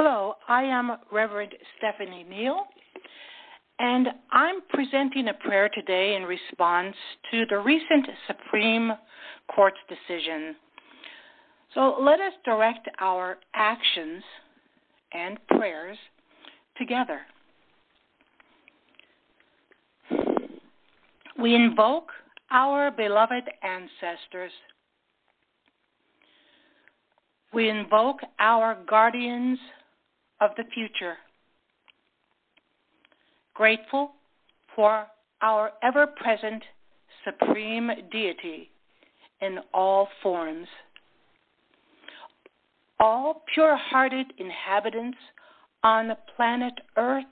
Hello, I am Reverend Stephanie Neal, and I'm presenting a prayer today in response to the recent Supreme Court's decision. So let us direct our actions and prayers together. We invoke our beloved ancestors. We invoke our guardians of the future. Grateful for our ever present supreme deity in all forms. All pure hearted inhabitants on planet Earth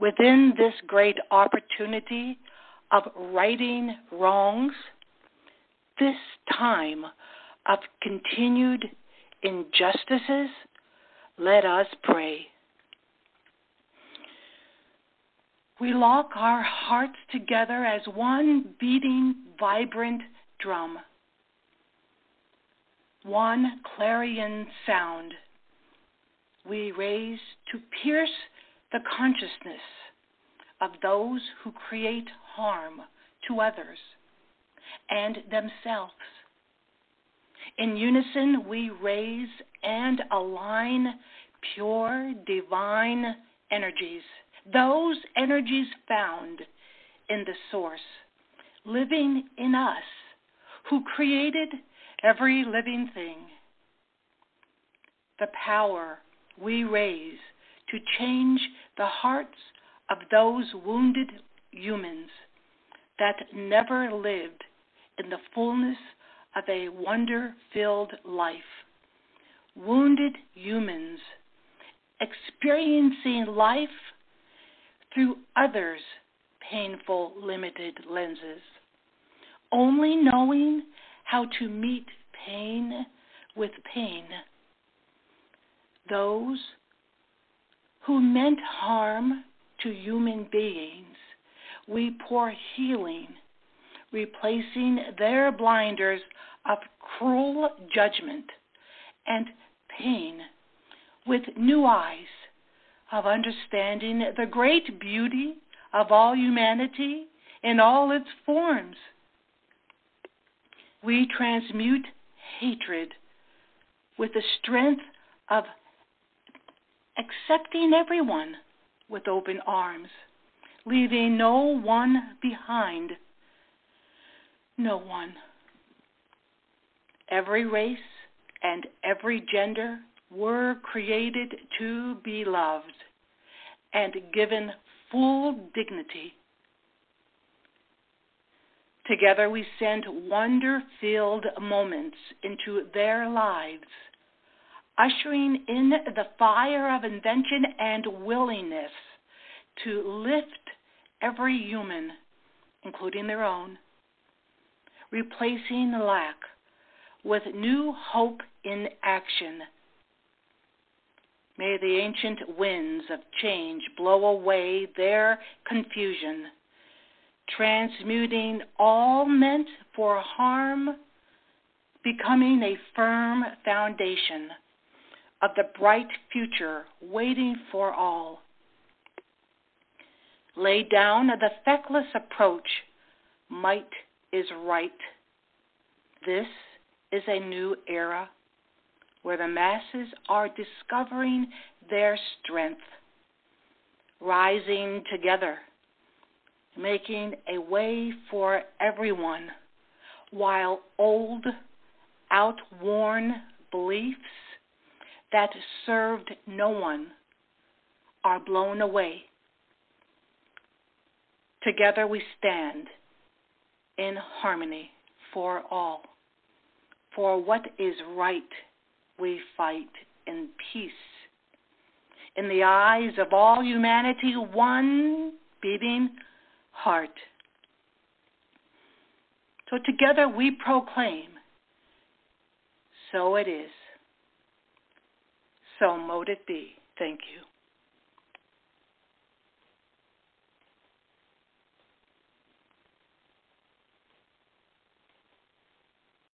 within this great opportunity of righting wrongs, this time of continued injustices, let us pray. We lock our hearts together as one beating, vibrant drum, one clarion sound we raise to pierce the consciousness of those who create harm to others and themselves. In unison, we raise and align pure divine energies, those energies found in the Source, living in us, who created every living thing. The power we raise to change the hearts of those wounded humans that never lived in the fullness of a wonder filled life. Wounded humans experiencing life through others' painful, limited lenses, only knowing how to meet pain with pain. Those who meant harm to human beings, we pour healing, replacing their blinders of cruel judgment and pain with new eyes of understanding the great beauty of all humanity in all its forms. We transmute hatred with the strength of accepting everyone with open arms, leaving no one behind. No one. Every race and every gender were created to be loved and given full dignity. Together we send wonder filled moments into their lives, ushering in the fire of invention and willingness to lift every human, including their own, replacing lack with new hope in action May the ancient winds of change blow away their confusion, transmuting all meant for harm, becoming a firm foundation of the bright future waiting for all. Lay down the feckless approach, might is right. This is a new era where the masses are discovering their strength, rising together, making a way for everyone, while old, outworn beliefs that served no one are blown away. Together we stand in harmony for all, for what is right we fight in peace. In the eyes of all humanity, one beating heart. So together we proclaim, so it is. So mote it be. Thank you.